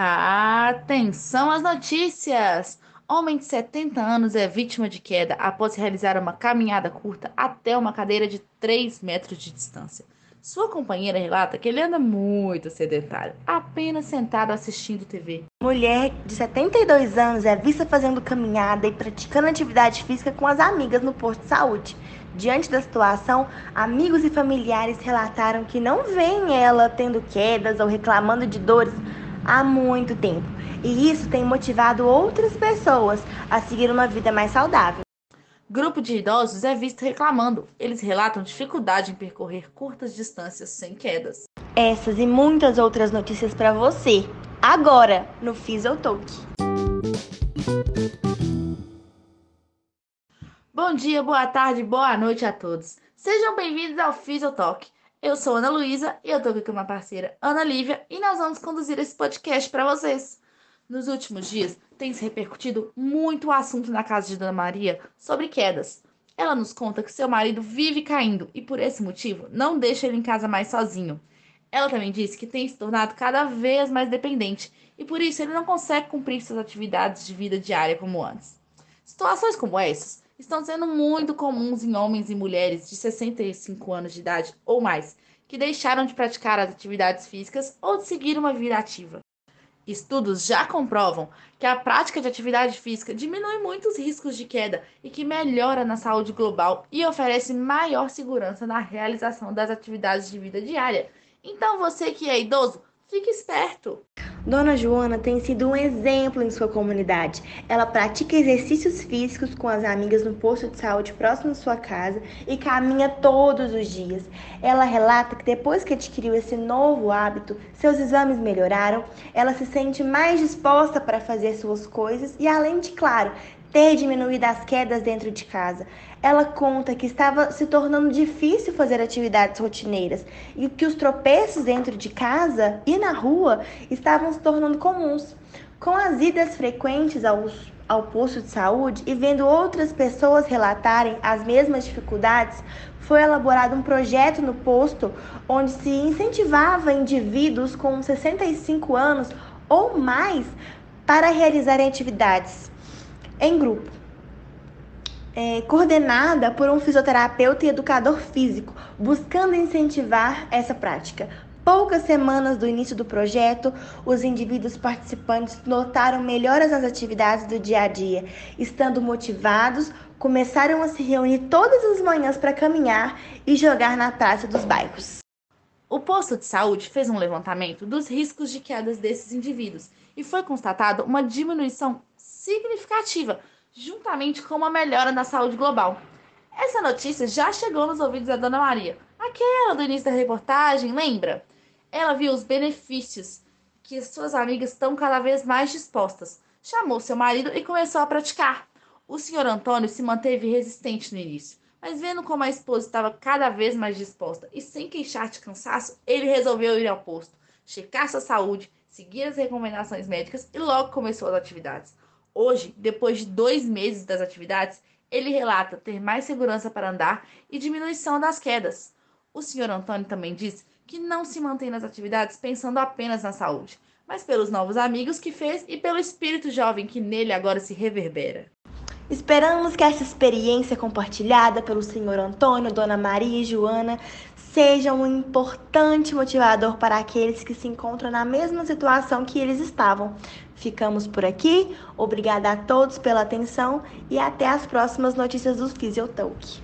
Atenção às notícias! Homem de 70 anos é vítima de queda após realizar uma caminhada curta até uma cadeira de 3 metros de distância. Sua companheira relata que ele anda muito sedentário, apenas sentado assistindo TV. Mulher de 72 anos é vista fazendo caminhada e praticando atividade física com as amigas no posto de saúde. Diante da situação, amigos e familiares relataram que não veem ela tendo quedas ou reclamando de dores há muito tempo. E isso tem motivado outras pessoas a seguir uma vida mais saudável. Grupo de idosos é visto reclamando. Eles relatam dificuldade em percorrer curtas distâncias sem quedas. Essas e muitas outras notícias para você, agora no Fisiotalk. Bom dia, boa tarde, boa noite a todos. Sejam bem-vindos ao Fisiotalk. Eu sou Ana Luísa e eu tô aqui com uma parceira, Ana Lívia, e nós vamos conduzir esse podcast para vocês. Nos últimos dias, tem se repercutido muito o assunto na casa de Dona Maria sobre quedas. Ela nos conta que seu marido vive caindo e, por esse motivo, não deixa ele em casa mais sozinho. Ela também disse que tem se tornado cada vez mais dependente e, por isso, ele não consegue cumprir suas atividades de vida diária como antes. Situações como essas estão sendo muito comuns em homens e mulheres de 65 anos de idade ou mais, que deixaram de praticar as atividades físicas ou de seguir uma vida ativa. Estudos já comprovam que a prática de atividade física diminui muito os riscos de queda e que melhora na saúde global e oferece maior segurança na realização das atividades de vida diária. Então, você que é idoso, fique esperto! Dona Joana tem sido um exemplo em sua comunidade. Ela pratica exercícios físicos com as amigas no posto de saúde próximo à sua casa e caminha todos os dias. Ela relata que depois que adquiriu esse novo hábito, seus exames melhoraram, ela se sente mais disposta para fazer suas coisas e, além de, claro, ter diminuído as quedas dentro de casa. Ela conta que estava se tornando difícil fazer atividades rotineiras e que os tropeços dentro de casa e na rua estavam se tornando comuns. Com as idas frequentes aos, ao posto de saúde e vendo outras pessoas relatarem as mesmas dificuldades, foi elaborado um projeto no posto onde se incentivava indivíduos com 65 anos ou mais para realizarem atividades em grupo, é, coordenada por um fisioterapeuta e educador físico, buscando incentivar essa prática. Poucas semanas do início do projeto, os indivíduos participantes notaram melhoras nas atividades do dia a dia. Estando motivados, começaram a se reunir todas as manhãs para caminhar e jogar na praça dos bairros. O posto de saúde fez um levantamento dos riscos de quedas desses indivíduos e foi constatado uma diminuição significativa, juntamente com uma melhora na saúde global. Essa notícia já chegou nos ouvidos da Dona Maria, aquela do início da reportagem, lembra? Ela viu os benefícios que suas amigas estão cada vez mais dispostas. Chamou seu marido e começou a praticar. O senhor Antônio se manteve resistente no início, mas vendo como a esposa estava cada vez mais disposta e sem queixar de cansaço, ele resolveu ir ao posto, checar sua saúde, seguir as recomendações médicas e logo começou as atividades. Hoje, depois de dois meses das atividades, ele relata ter mais segurança para andar e diminuição das quedas. O senhor Antônio também diz que não se mantém nas atividades pensando apenas na saúde, mas pelos novos amigos que fez e pelo espírito jovem que nele agora se reverbera. Esperamos que essa experiência compartilhada pelo senhor Antônio, Dona Maria e Joana seja um importante motivador para aqueles que se encontram na mesma situação que eles estavam. Ficamos por aqui. Obrigada a todos pela atenção e até as próximas notícias do Physiotalk.